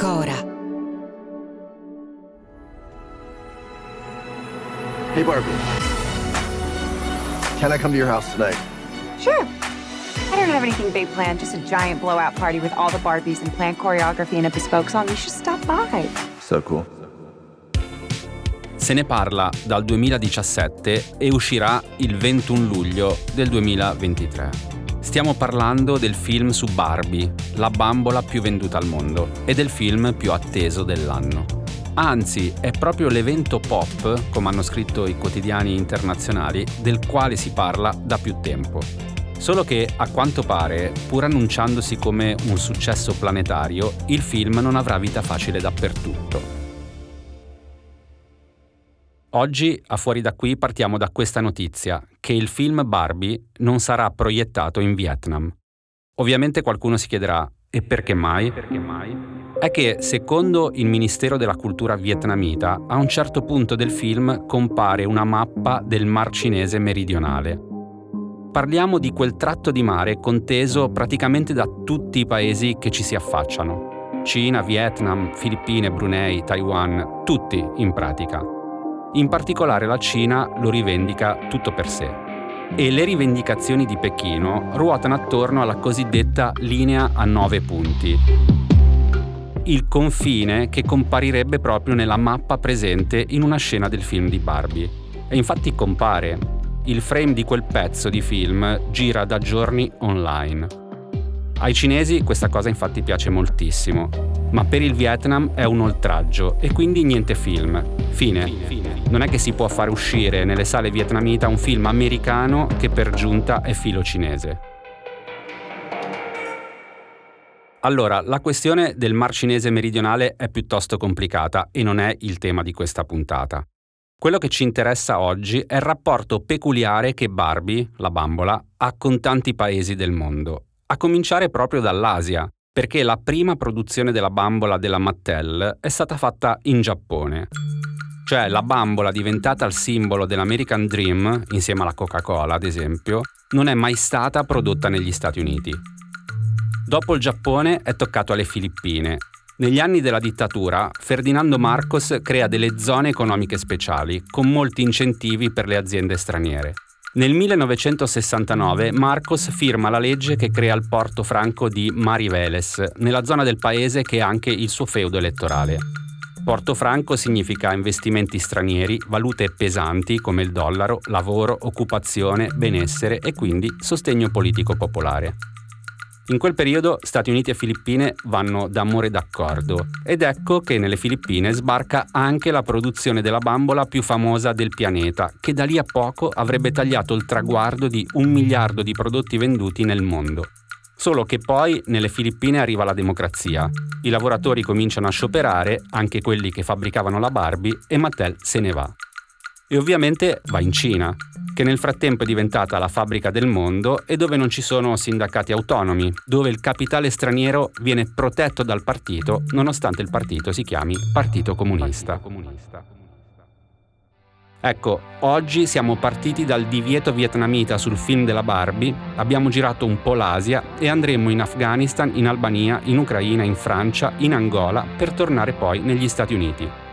Cora. Hey, Barbie. Can I come to your house tonight? Sure. I don't have anything big planned, just a giant blowout party with all the Barbies and planned choreography and a bespoke song. You should stop by. So cool. Se ne parla dal 2017 e uscirà il 21 luglio del 2023. Stiamo parlando del film su Barbie, la bambola più venduta al mondo, e del film più atteso dell'anno. Anzi, è proprio l'evento pop, come hanno scritto i quotidiani internazionali, del quale si parla da più tempo. Solo che, a quanto pare, pur annunciandosi come un successo planetario, il film non avrà vita facile dappertutto. Oggi, a fuori da qui, partiamo da questa notizia, che il film Barbie non sarà proiettato in Vietnam. Ovviamente qualcuno si chiederà, e perché mai? Perché mai? È che, secondo il Ministero della Cultura vietnamita, a un certo punto del film compare una mappa del Mar Cinese meridionale. Parliamo di quel tratto di mare conteso praticamente da tutti i paesi che ci si affacciano. Cina, Vietnam, Filippine, Brunei, Taiwan, tutti in pratica. In particolare la Cina lo rivendica tutto per sé. E le rivendicazioni di Pechino ruotano attorno alla cosiddetta linea a nove punti. Il confine che comparirebbe proprio nella mappa presente in una scena del film di Barbie. E infatti compare. Il frame di quel pezzo di film gira da giorni online. Ai cinesi questa cosa infatti piace moltissimo, ma per il Vietnam è un oltraggio e quindi niente film. Fine. Non è che si può fare uscire nelle sale vietnamita un film americano che per giunta è filo cinese. Allora, la questione del Mar Cinese meridionale è piuttosto complicata e non è il tema di questa puntata. Quello che ci interessa oggi è il rapporto peculiare che Barbie, la bambola, ha con tanti paesi del mondo, a cominciare proprio dall'Asia, perché la prima produzione della bambola della Mattel è stata fatta in Giappone. Cioè la bambola diventata il simbolo dell'American Dream, insieme alla Coca-Cola ad esempio, non è mai stata prodotta negli Stati Uniti. Dopo il Giappone è toccato alle Filippine. Negli anni della dittatura, Ferdinando Marcos crea delle zone economiche speciali, con molti incentivi per le aziende straniere. Nel 1969 Marcos firma la legge che crea il porto franco di Mariveles, nella zona del paese che è anche il suo feudo elettorale. Porto franco significa investimenti stranieri, valute pesanti come il dollaro, lavoro, occupazione, benessere e quindi sostegno politico popolare. In quel periodo Stati Uniti e Filippine vanno d'amore d'accordo ed ecco che nelle Filippine sbarca anche la produzione della bambola più famosa del pianeta, che da lì a poco avrebbe tagliato il traguardo di un miliardo di prodotti venduti nel mondo. Solo che poi nelle Filippine arriva la democrazia. I lavoratori cominciano a scioperare, anche quelli che fabbricavano la Barbie, e Mattel se ne va. E ovviamente va in Cina, che nel frattempo è diventata la fabbrica del mondo e dove non ci sono sindacati autonomi, dove il capitale straniero viene protetto dal partito nonostante il partito si chiami Partito Comunista. Ecco, oggi siamo partiti dal divieto vietnamita sul film della Barbie, abbiamo girato un po' l'Asia e andremo in Afghanistan, in Albania, in Ucraina, in Francia, in Angola per tornare poi negli Stati Uniti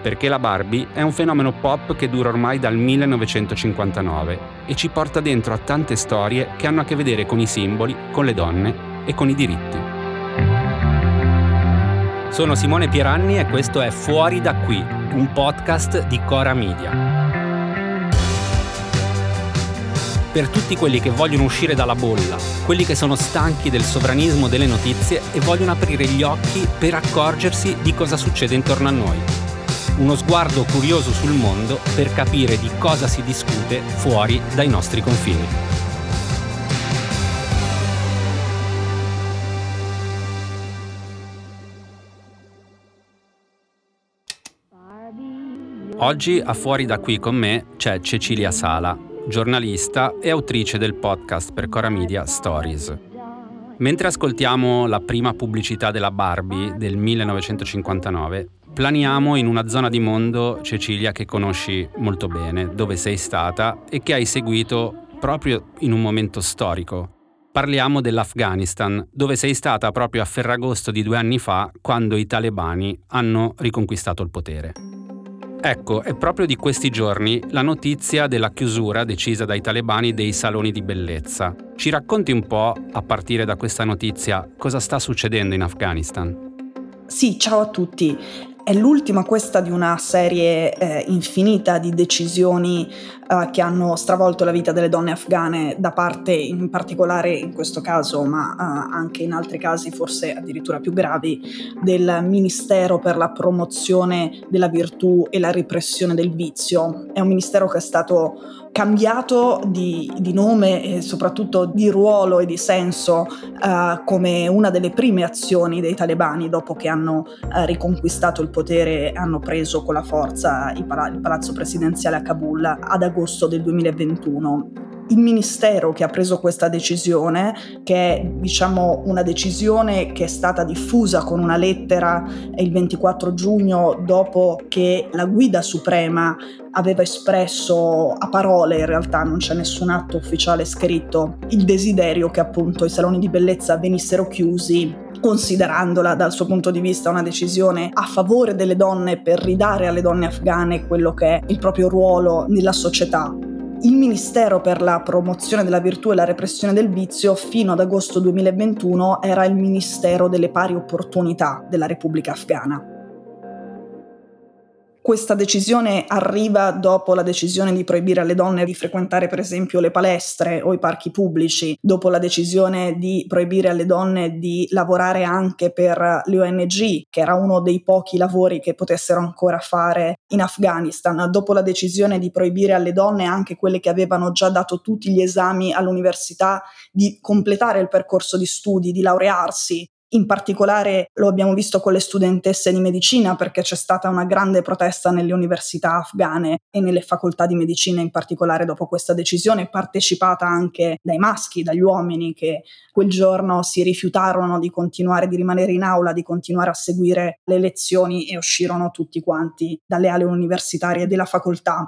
perché la Barbie è un fenomeno pop che dura ormai dal 1959 e ci porta dentro a tante storie che hanno a che vedere con i simboli, con le donne e con i diritti. Sono Simone Pieranni e questo è Fuori da qui, un podcast di Cora Media. Per tutti quelli che vogliono uscire dalla bolla, quelli che sono stanchi del sovranismo delle notizie e vogliono aprire gli occhi per accorgersi di cosa succede intorno a noi uno sguardo curioso sul mondo per capire di cosa si discute fuori dai nostri confini. Oggi a Fuori da qui con me c'è Cecilia Sala, giornalista e autrice del podcast per Cora Media Stories. Mentre ascoltiamo la prima pubblicità della Barbie del 1959, planiamo in una zona di mondo, Cecilia, che conosci molto bene, dove sei stata e che hai seguito proprio in un momento storico. Parliamo dell'Afghanistan, dove sei stata proprio a Ferragosto di due anni fa, quando i talebani hanno riconquistato il potere. Ecco, è proprio di questi giorni la notizia della chiusura decisa dai talebani dei saloni di bellezza. Ci racconti un po', a partire da questa notizia, cosa sta succedendo in Afghanistan? Sì, ciao a tutti. È l'ultima questa di una serie eh, infinita di decisioni eh, che hanno stravolto la vita delle donne afghane da parte in particolare in questo caso, ma eh, anche in altri casi forse addirittura più gravi, del Ministero per la promozione della virtù e la repressione del vizio. È un ministero che è stato cambiato di, di, nome e soprattutto di ruolo e di senso uh, come una delle prime azioni dei talebani dopo che hanno uh, riconquistato il potere e hanno preso con la forza il, pala- il palazzo presidenziale a Kabul ad agosto del 2021 il ministero che ha preso questa decisione, che è diciamo una decisione che è stata diffusa con una lettera il 24 giugno dopo che la guida suprema aveva espresso a parole, in realtà non c'è nessun atto ufficiale scritto, il desiderio che appunto i saloni di bellezza venissero chiusi considerandola dal suo punto di vista una decisione a favore delle donne per ridare alle donne afghane quello che è il proprio ruolo nella società. Il Ministero per la promozione della virtù e la repressione del vizio fino ad agosto 2021 era il Ministero delle pari opportunità della Repubblica Afghana. Questa decisione arriva dopo la decisione di proibire alle donne di frequentare per esempio le palestre o i parchi pubblici, dopo la decisione di proibire alle donne di lavorare anche per le ONG, che era uno dei pochi lavori che potessero ancora fare in Afghanistan, dopo la decisione di proibire alle donne, anche quelle che avevano già dato tutti gli esami all'università, di completare il percorso di studi, di laurearsi, in particolare lo abbiamo visto con le studentesse di medicina perché c'è stata una grande protesta nelle università afghane e nelle facoltà di medicina in particolare dopo questa decisione, partecipata anche dai maschi, dagli uomini che quel giorno si rifiutarono di continuare, di rimanere in aula, di continuare a seguire le lezioni e uscirono tutti quanti dalle ali universitarie della facoltà.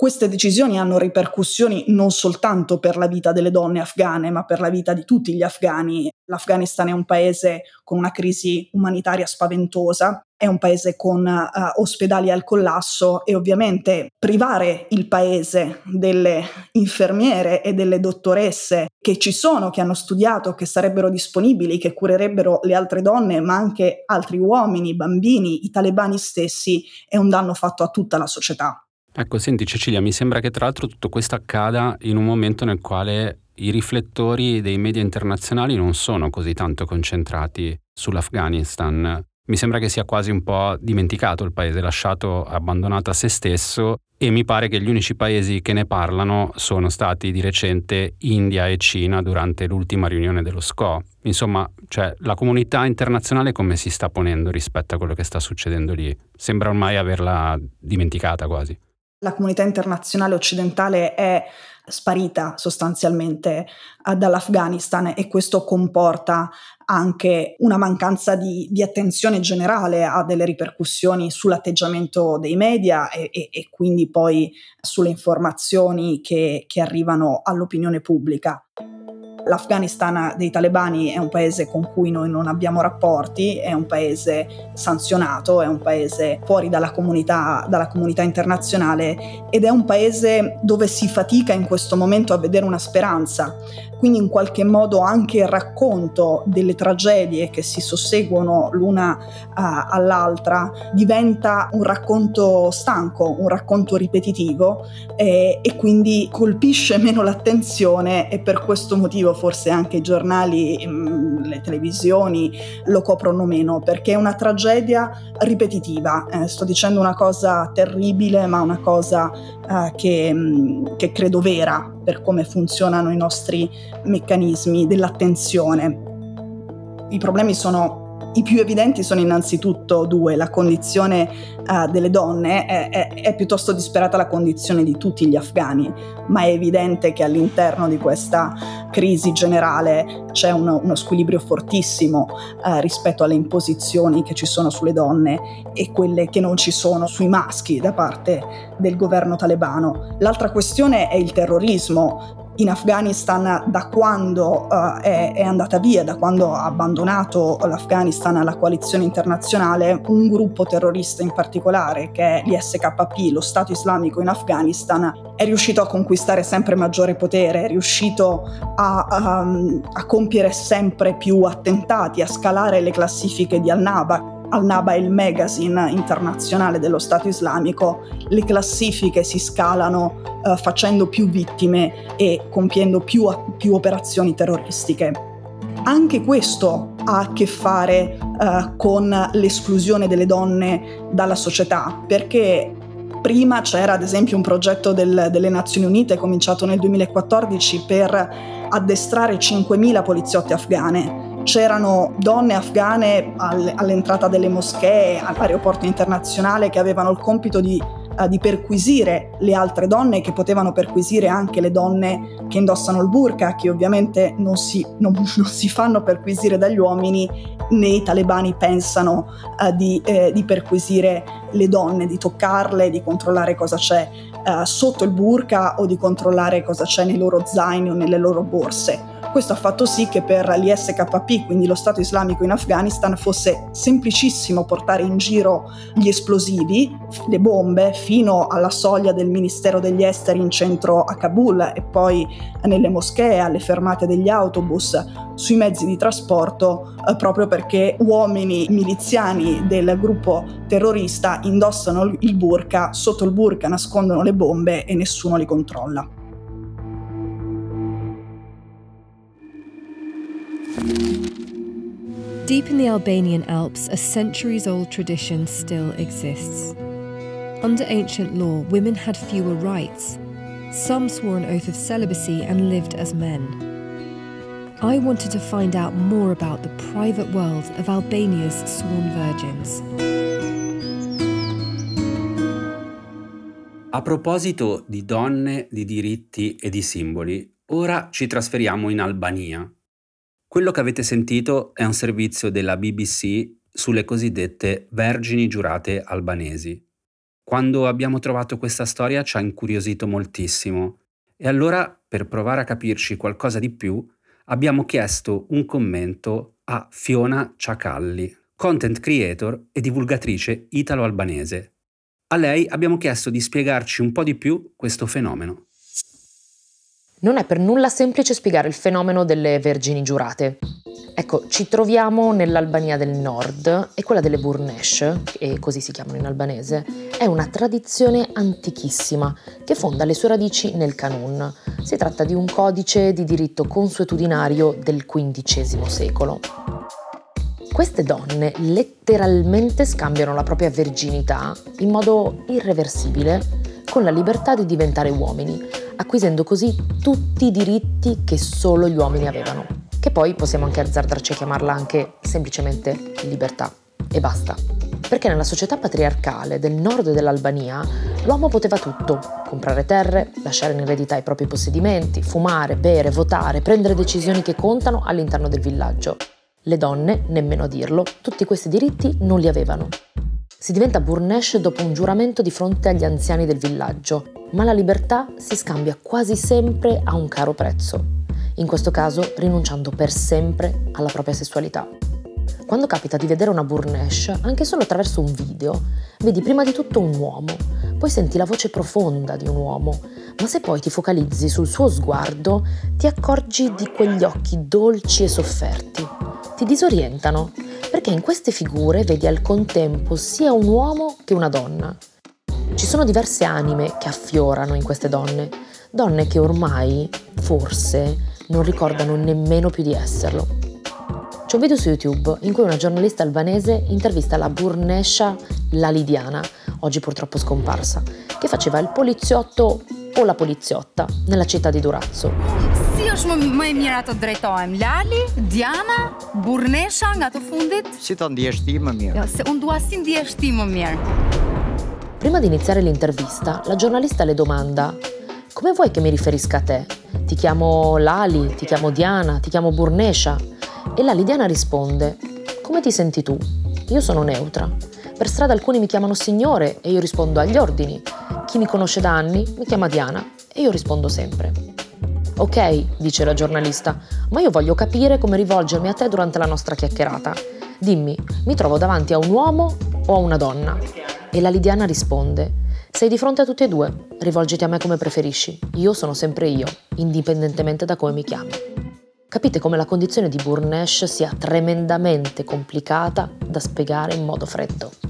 Queste decisioni hanno ripercussioni non soltanto per la vita delle donne afghane, ma per la vita di tutti gli afghani. L'Afghanistan è un paese con una crisi umanitaria spaventosa, è un paese con uh, ospedali al collasso e ovviamente privare il paese delle infermiere e delle dottoresse che ci sono, che hanno studiato, che sarebbero disponibili, che curerebbero le altre donne, ma anche altri uomini, bambini, i talebani stessi, è un danno fatto a tutta la società. Ecco, senti Cecilia, mi sembra che tra l'altro tutto questo accada in un momento nel quale i riflettori dei media internazionali non sono così tanto concentrati sull'Afghanistan. Mi sembra che sia quasi un po' dimenticato il paese, lasciato abbandonato a se stesso e mi pare che gli unici paesi che ne parlano sono stati di recente India e Cina durante l'ultima riunione dello SCO. Insomma, cioè, la comunità internazionale come si sta ponendo rispetto a quello che sta succedendo lì? Sembra ormai averla dimenticata quasi la comunità internazionale occidentale è sparita sostanzialmente dall'Afghanistan e questo comporta anche una mancanza di, di, attenzione generale a delle ripercussioni sull'atteggiamento dei media e, e, e quindi poi sulle informazioni che, che arrivano all'opinione pubblica. L'Afghanistan dei talebani è un paese con cui noi non abbiamo rapporti, è un paese sanzionato, è un paese fuori dalla comunità, dalla comunità internazionale ed è un paese dove si fatica in questo momento a vedere una speranza. Quindi in qualche modo anche il racconto delle tragedie che si susseguono l'una uh, all'altra diventa un racconto stanco, un racconto ripetitivo eh, e quindi colpisce meno l'attenzione e per questo motivo forse anche i giornali, mm, le televisioni lo coprono meno, perché è una tragedia ripetitiva. Eh, sto dicendo una cosa terribile, ma una cosa eh, che, mm, che credo vera per come funzionano i nostri meccanismi dell'attenzione. I problemi sono I più evidenti sono innanzitutto due, la condizione uh, delle donne, è, è, è, piuttosto disperata la condizione di tutti gli afghani, ma è evidente che all'interno di questa crisi generale c'è uno, uno squilibrio fortissimo uh, rispetto alle imposizioni che ci sono sulle donne e quelle che non ci sono sui maschi da parte del governo talebano. L'altra questione è il terrorismo in Afghanistan da quando uh, è, è, andata via, da quando ha abbandonato l'Afghanistan la coalizione internazionale, un gruppo terrorista in particolare che è l'ISKP, lo Stato islamico in Afghanistan, è riuscito a conquistare sempre maggiore potere, è riuscito a, a, um, a compiere sempre più attentati, a scalare le classifiche di Al-Naba al-Naba il magazine internazionale dello Stato islamico, le classifiche si scalano eh, facendo più vittime e compiendo più, più, operazioni terroristiche. Anche questo ha a che fare eh, con l'esclusione delle donne dalla società, perché prima c'era ad esempio un progetto del, delle Nazioni Unite cominciato nel 2014 per addestrare 5.000 poliziotti afghane c'erano donne afghane all'entrata delle moschee, all'aeroporto internazionale che avevano il compito di, uh, di, perquisire le altre donne, che potevano perquisire anche le donne che indossano il burqa, che ovviamente non si, non, non si fanno perquisire dagli uomini, né i talebani pensano uh, di, eh, di, perquisire le donne, di toccarle, di controllare cosa c'è uh, sotto il burqa o di controllare cosa c'è nei loro zaini o nelle loro borse. Questo ha fatto sì che per l'ISKP, quindi lo Stato islamico in Afghanistan, fosse semplicissimo portare in giro gli esplosivi, le bombe, fino alla soglia del Ministero degli Esteri in centro a Kabul e poi nelle moschee, alle fermate degli autobus, sui mezzi di trasporto, eh, proprio perché uomini miliziani del gruppo terrorista indossano il burqa, sotto il burqa nascondono le bombe e nessuno li controlla. Deep in the Albanian Alps, a centuries old tradition still exists. Under ancient law, women had fewer rights. Some swore an oath of celibacy and lived as men. I wanted to find out more about the private world of Albania's sworn virgins. A proposito di donne, di diritti e di simboli, ora ci trasferiamo in Albania, Quello che avete sentito è un servizio della BBC sulle cosiddette vergini giurate albanesi. Quando abbiamo trovato questa storia ci ha incuriosito moltissimo e allora, per provare a capirci qualcosa di più, abbiamo chiesto un commento a Fiona Ciacalli, content creator e divulgatrice italo-albanese. A lei abbiamo chiesto di spiegarci un po' di più questo fenomeno. Non è per nulla semplice spiegare il fenomeno delle vergini giurate. Ecco, ci troviamo nell'Albania del Nord e quella delle Burnesh, e così si chiamano in albanese, è una tradizione antichissima che fonda le sue radici nel Canun. Si tratta di un codice di diritto consuetudinario del XV secolo. Queste donne letteralmente scambiano la propria verginità in modo irreversibile con la libertà di diventare uomini, acquisendo così tutti i diritti che solo gli uomini avevano, che poi possiamo anche azzardarci a chiamarla anche semplicemente libertà. E basta. Perché nella società patriarcale del nord dell'Albania l'uomo poteva tutto, comprare terre, lasciare in eredità i propri possedimenti, fumare, bere, votare, prendere decisioni che contano all'interno del villaggio. Le donne, nemmeno a dirlo, tutti questi diritti non li avevano. Si diventa Burnesh dopo un giuramento di fronte agli anziani del villaggio, ma la libertà si scambia quasi sempre a un caro prezzo, in questo caso rinunciando per sempre alla propria sessualità. Quando capita di vedere una Burnesh, anche solo attraverso un video, vedi prima di tutto un uomo, poi senti la voce profonda di un uomo, ma se poi ti focalizzi sul suo sguardo, ti accorgi di quegli occhi dolci e sofferti. Ti disorientano perché in queste figure vedi al contempo sia un uomo che una donna. Ci sono diverse anime che affiorano in queste donne, donne che ormai, forse, non ricordano nemmeno più di esserlo. C'è un video su YouTube in cui una giornalista albanese intervista la Burnesha Lalidiana, oggi purtroppo scomparsa, che faceva il poliziotto o la poliziotta nella città di Durazzo. Sì, Cili është më, më e mira të drejtohem? Lali, Diana, Burnesha nga të fundit? Si të ndjesh ti më mirë? Jo, se unë dua si ndjesh ti më mirë. Prima di iniziare l'intervista, la giornalista le domanda come vuoi che mi riferisca a te? Ti chiamo Lali, ti chiamo Diana, ti chiamo Burnesha? E Lali Diana risponde come ti senti tu? Io sono neutra. Per strada alcuni mi chiamano signore e io rispondo agli ordini. Chi mi conosce da anni mi chiama Diana e io rispondo sempre. Ok, dice la giornalista, ma io voglio capire come rivolgermi a te durante la nostra chiacchierata. Dimmi, mi trovo davanti a un uomo o a una donna? E la Lidiana risponde, sei di fronte a tutti e due, rivolgiti a me come preferisci, io sono sempre io, indipendentemente da come mi chiami. Capite come la condizione di Burnesh sia tremendamente complicata da spiegare in modo freddo.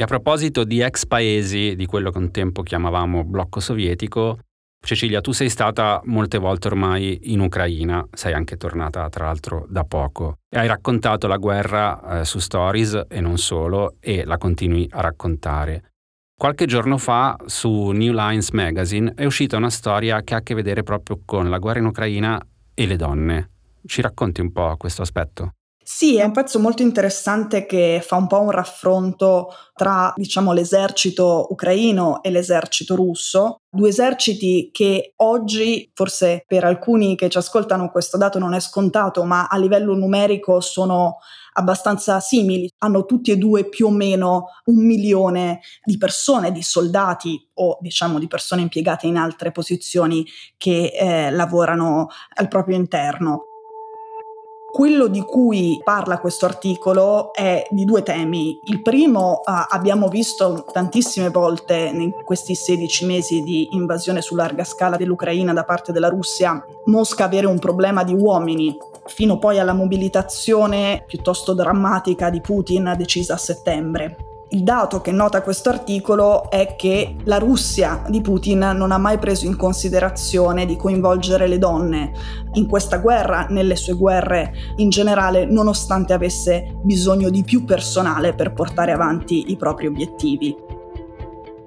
E a proposito di ex paesi, di quello che un tempo chiamavamo blocco sovietico, Cecilia, tu sei stata molte volte ormai in Ucraina, sei anche tornata tra l'altro da poco e hai raccontato la guerra eh, su Stories e non solo e la continui a raccontare. Qualche giorno fa su New Lines Magazine è uscita una storia che ha a che vedere proprio con la guerra in Ucraina e le donne. Ci racconti un po' questo aspetto? Sì, è un pezzo molto interessante che fa un po' un raffronto tra, diciamo, l'esercito ucraino e l'esercito russo, due eserciti che oggi, forse per alcuni che ci ascoltano questo dato non è scontato, ma a livello numerico sono abbastanza simili, hanno tutti e due più o meno un milione di persone, di soldati o diciamo di persone impiegate in altre posizioni che eh, lavorano al proprio interno. Quello di cui parla questo articolo è di due temi. Il primo uh, abbiamo visto tantissime volte in questi 16 mesi di invasione su larga scala dell'Ucraina da parte della Russia, Mosca avere un problema di uomini, fino poi alla mobilitazione piuttosto drammatica di Putin decisa a settembre. Il dato che nota questo articolo è che la Russia di Putin non ha mai preso in considerazione di coinvolgere le donne in questa guerra, nelle sue guerre in generale, nonostante avesse bisogno di più personale per portare avanti i propri obiettivi.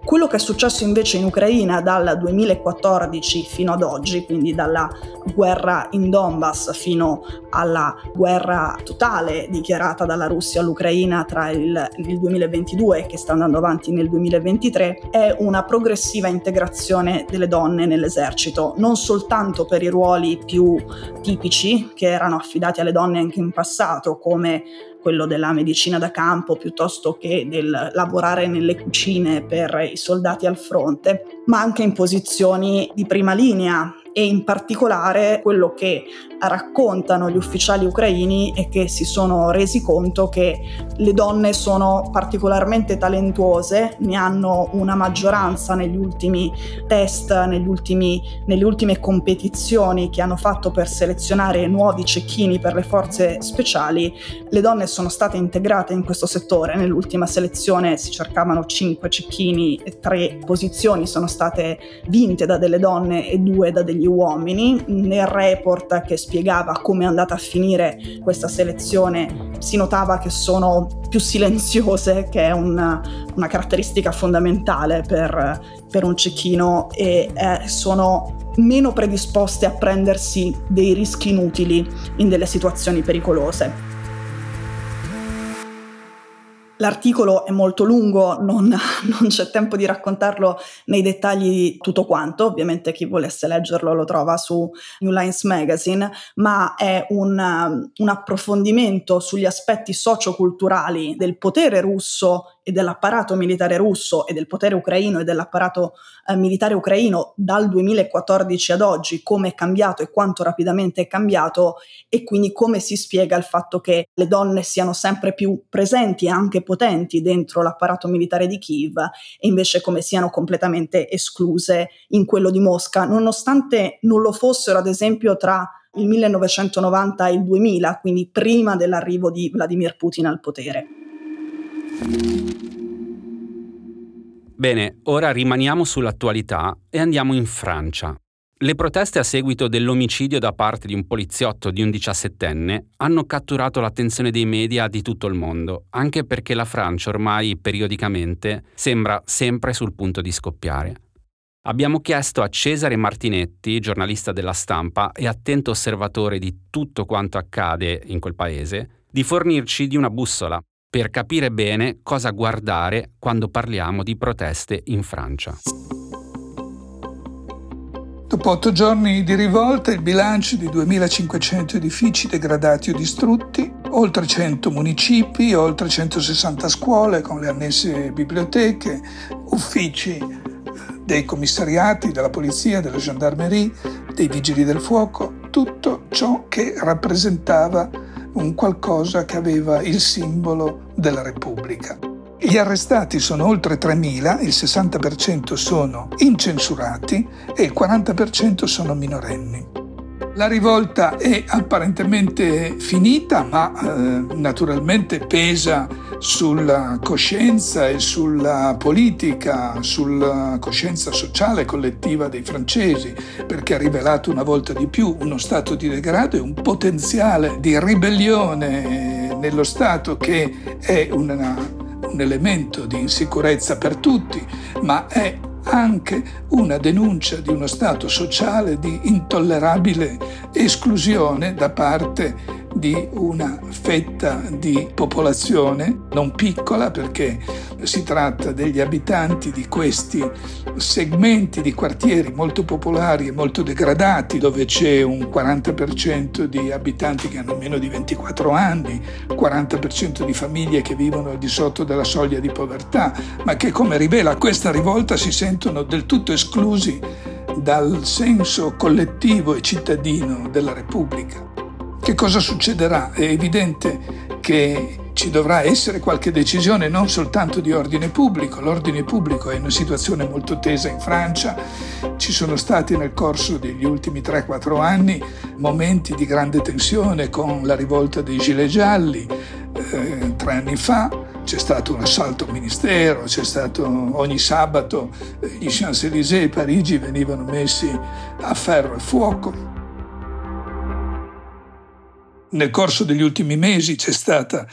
Quello che è successo invece in Ucraina dal 2014 fino ad oggi, quindi dalla guerra in Donbass fino alla guerra totale dichiarata dalla Russia all'Ucraina tra il, il 2022 che sta andando avanti nel 2023, è una progressiva integrazione delle donne nell'esercito, non soltanto per i ruoli più tipici che erano affidati alle donne anche in passato, come quello della medicina da campo piuttosto che del lavorare nelle cucine per i soldati al fronte, ma anche in posizioni di prima linea e in particolare quello che raccontano gli ufficiali ucraini è che si sono resi conto che le donne sono particolarmente talentuose, ne hanno una maggioranza negli ultimi test, negli ultimi, nelle ultime competizioni che hanno fatto per selezionare nuovi cecchini per le forze speciali. Le donne sono state integrate in questo settore, nell'ultima selezione si cercavano 5 cecchini e 3 posizioni sono state vinte da delle donne e 2 da degli uomini. Nel report che spiega spiegava come è andata a finire questa selezione, si notava che sono più silenziose, che è una, una caratteristica fondamentale per, per un cecchino, e eh, sono meno predisposte a prendersi dei rischi inutili in delle situazioni pericolose. L'articolo è molto lungo, non, non, c'è tempo di raccontarlo nei dettagli tutto quanto, ovviamente chi volesse leggerlo lo trova su New Lines Magazine, ma è un, un approfondimento sugli aspetti socioculturali del potere russo e dell'apparato militare russo e del potere ucraino e dell'apparato eh, militare ucraino dal 2014 ad oggi, come è cambiato e quanto rapidamente è cambiato e quindi come si spiega il fatto che le donne siano sempre più presenti e anche potenti dentro l'apparato militare di Kiev e invece come siano completamente escluse in quello di Mosca, nonostante non lo fossero ad esempio tra il 1990 e il 2000, quindi prima dell'arrivo di Vladimir Putin al potere. Bene, ora rimaniamo sull'attualità e andiamo in Francia. Le proteste a seguito dell'omicidio da parte di un poliziotto di un diciassettenne hanno catturato l'attenzione dei media di tutto il mondo, anche perché la Francia ormai periodicamente sembra sempre sul punto di scoppiare. Abbiamo chiesto a Cesare Martinetti, giornalista della stampa e attento osservatore di tutto quanto accade in quel paese, di fornirci di una bussola per capire bene cosa guardare quando parliamo di proteste in Francia. Dopo otto giorni di rivolta, il bilancio di 2.500 edifici degradati o distrutti, oltre 100 municipi, oltre 160 scuole con le annesse biblioteche, uffici dei commissariati, della polizia, della gendarmerie, dei vigili del fuoco, tutto ciò che rappresentava un qualcosa che aveva il simbolo della Repubblica. Gli arrestati sono oltre 3.000, il 60% sono incensurati e il 40% sono minorenni. La rivolta è apparentemente finita, ma eh, naturalmente pesa sulla coscienza e sulla politica, sulla coscienza sociale collettiva dei francesi, perché ha rivelato una volta di più uno stato di degrado e un potenziale di ribellione nello Stato che è una un elemento di insicurezza per tutti, ma è anche una denuncia di uno stato sociale di intollerabile esclusione da parte di una fetta di popolazione non piccola perché si tratta degli abitanti di questi segmenti di quartieri molto popolari e molto degradati dove c'è un 40% di abitanti che hanno meno di 24 anni, 40% di famiglie che vivono al di sotto della soglia di povertà, ma che come rivela questa rivolta si sentono del tutto esclusi dal senso collettivo e cittadino della Repubblica. Che cosa succederà? È evidente che ci dovrà essere qualche decisione non soltanto di ordine pubblico, l'ordine pubblico è una situazione molto tesa in Francia, ci sono stati nel corso degli ultimi 3-4 anni momenti di grande tensione con la rivolta dei gilet gialli, eh, tre anni fa c'è stato un assalto al ministero, c'è stato ogni sabato eh, gli Champs-Élysées e Parigi venivano messi a ferro e fuoco. Nel corso degli ultimi mesi c'è stato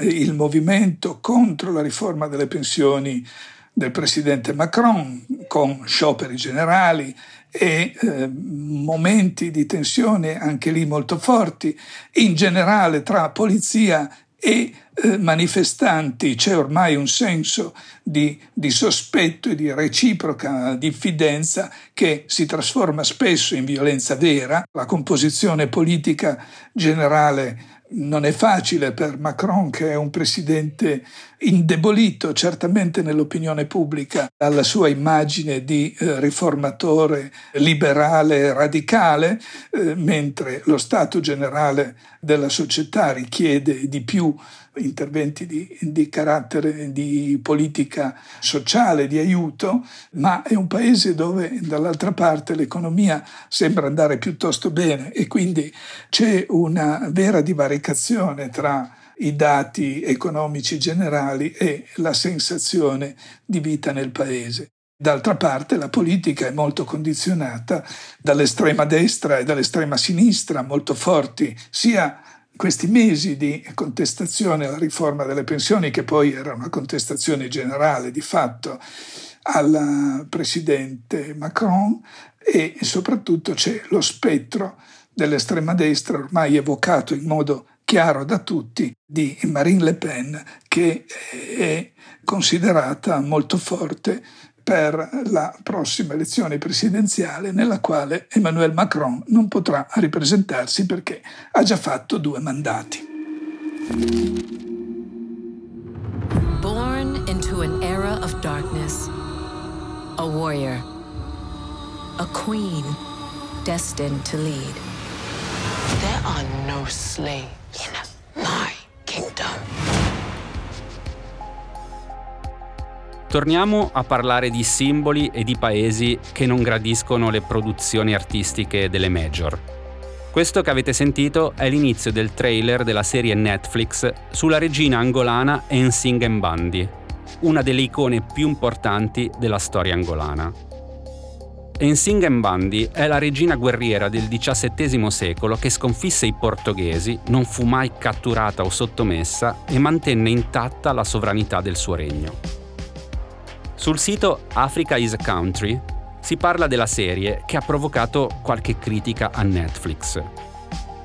il movimento contro la riforma delle pensioni del presidente Macron con scioperi generali e eh, momenti di tensione anche lì molto forti, in generale tra polizia e eh, manifestanti c'è ormai un senso di, di, sospetto e di reciproca diffidenza che si trasforma spesso in violenza vera. La composizione politica generale non è facile per Macron, che è un presidente indebolito certamente nell'opinione pubblica dalla sua immagine di eh, riformatore liberale radicale, eh, mentre lo stato generale della società richiede di più interventi di, di, carattere di politica sociale, di aiuto, ma è un paese dove dall'altra parte l'economia sembra andare piuttosto bene e quindi c'è una vera divaricazione tra i dati economici generali e la sensazione di vita nel paese. D'altra parte la politica è molto condizionata dall'estrema destra e dall'estrema sinistra, molto forti, sia questi mesi di contestazione alla riforma delle pensioni, che poi era una contestazione generale di fatto al presidente Macron, e soprattutto c'è lo spettro dell'estrema destra ormai evocato in modo chiaro da tutti di Marine Le Pen che è considerata molto forte per la prossima elezione presidenziale nella quale Emmanuel Macron non potrà ripresentarsi perché ha già fatto due mandati. Born into an era of darkness, a warrior, a queen destined to lead. There are no slaves in my kingdom. Torniamo a parlare di simboli e di paesi che non gradiscono le produzioni artistiche delle major. Questo che avete sentito è l'inizio del trailer della serie Netflix sulla regina angolana Ensing Mbandi, una delle icone più importanti della storia angolana. Ensing Mbandi è la regina guerriera del XVII secolo che sconfisse i portoghesi, non fu mai catturata o sottomessa e mantenne intatta la sovranità del suo regno. Sul sito Africa is a Country si parla della serie che ha provocato qualche critica a Netflix.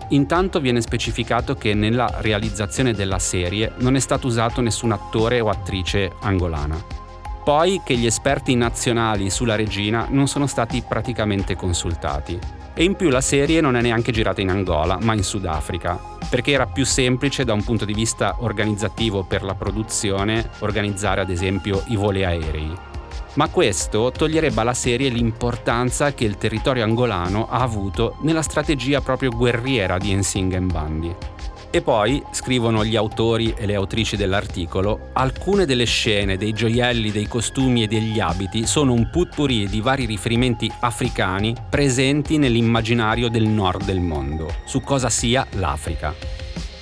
Intanto viene specificato che nella realizzazione della serie non è stato usato nessun attore o attrice angolana. Poi che gli esperti nazionali sulla regina non sono stati praticamente consultati. E in più la serie non è neanche girata in Angola, ma in Sudafrica, perché era più semplice da un punto di vista organizzativo per la produzione organizzare ad esempio i voli aerei. Ma questo toglierebbe alla serie l'importanza che il territorio angolano ha avuto nella strategia proprio guerriera di Ensing Bandi. E poi, scrivono gli autori e le autrici dell'articolo, alcune delle scene, dei gioielli, dei costumi e degli abiti sono un putpurì di vari riferimenti africani presenti nell'immaginario del nord del mondo, su cosa sia l'Africa.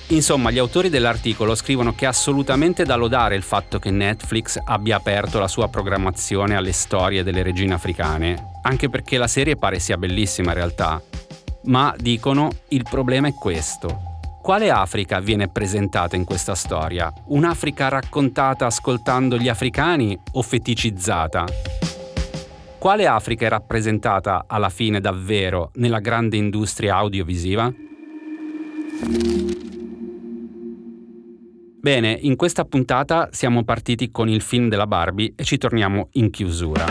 Insomma, gli autori dell'articolo scrivono che è assolutamente da lodare il fatto che Netflix abbia aperto la sua programmazione alle storie delle regine africane, anche perché la serie pare sia bellissima in realtà. Ma dicono il problema è questo. Quale Africa viene presentata in questa storia? Un'Africa raccontata ascoltando gli africani o feticizzata? Quale Africa è rappresentata alla fine davvero nella grande industria audiovisiva? Bene, in questa puntata siamo partiti con il film della Barbie e ci torniamo in chiusura.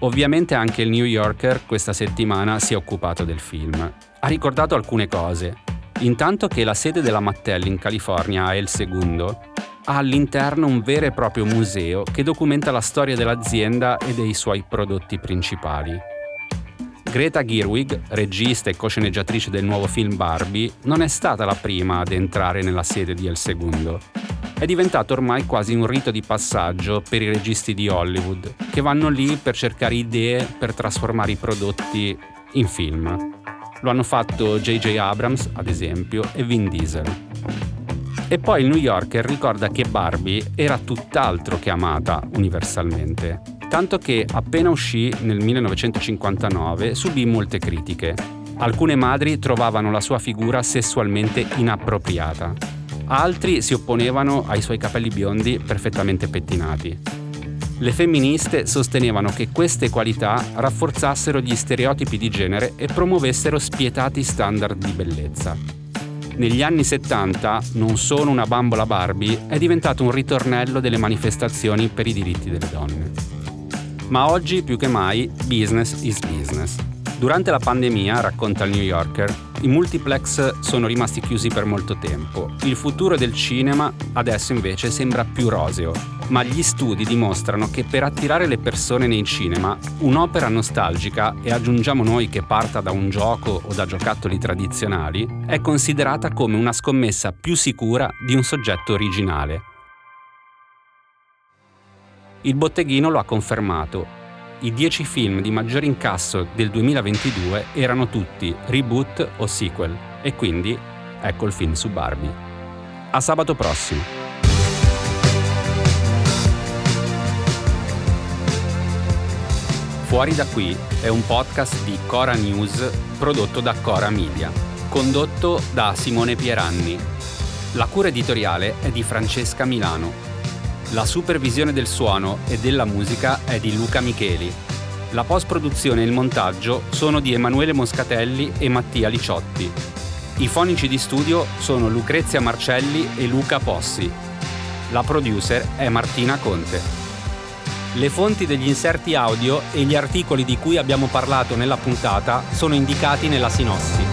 Ovviamente anche il New Yorker questa settimana si è occupato del film ha ricordato alcune cose. Intanto che la sede della Mattel in California è il segundo, ha all'interno un vero e proprio museo che documenta la storia dell'azienda e dei suoi prodotti principali. Greta Gerwig, regista e co-sceneggiatrice del nuovo film Barbie, non è stata la prima ad entrare nella sede di El Segundo. È diventato ormai quasi un rito di passaggio per i registi di Hollywood, che vanno lì per cercare idee per trasformare i prodotti in film. Lo hanno fatto J.J. Abrams, ad esempio, e Vin Diesel. E poi il New Yorker ricorda che Barbie era tutt'altro che amata universalmente, tanto che appena uscì nel 1959 subì molte critiche. Alcune madri trovavano la sua figura sessualmente inappropriata, altri si opponevano ai suoi capelli biondi perfettamente pettinati. Le femministe sostenevano che queste qualità rafforzassero gli stereotipi di genere e promuovessero spietati standard di bellezza. Negli anni 70 Non sono una bambola Barbie è diventato un ritornello delle manifestazioni per i diritti delle donne. Ma oggi più che mai business is business. Durante la pandemia, racconta il New Yorker, i multiplex sono rimasti chiusi per molto tempo. Il futuro del cinema adesso invece sembra più roseo, ma gli studi dimostrano che per attirare le persone nei cinema, un'opera nostalgica, e aggiungiamo noi che parta da un gioco o da giocattoli tradizionali, è considerata come una scommessa più sicura di un soggetto originale. Il botteghino lo ha confermato i 10 film di maggior incasso del 2022 erano tutti reboot o sequel e quindi ecco il film su Barbie. A sabato prossimo. Fuori da qui è un podcast di Cora News prodotto da Cora Media, condotto da Simone Pieranni. La cura editoriale è di Francesca Milano la supervisione del suono e della musica è di Luca Micheli. La post-produzione e il montaggio sono di Emanuele Moscatelli e Mattia Liciotti. I fonici di studio sono Lucrezia Marcelli e Luca Possi. La producer è Martina Conte. Le fonti degli inserti audio e gli articoli di cui abbiamo parlato nella puntata sono indicati nella sinossi.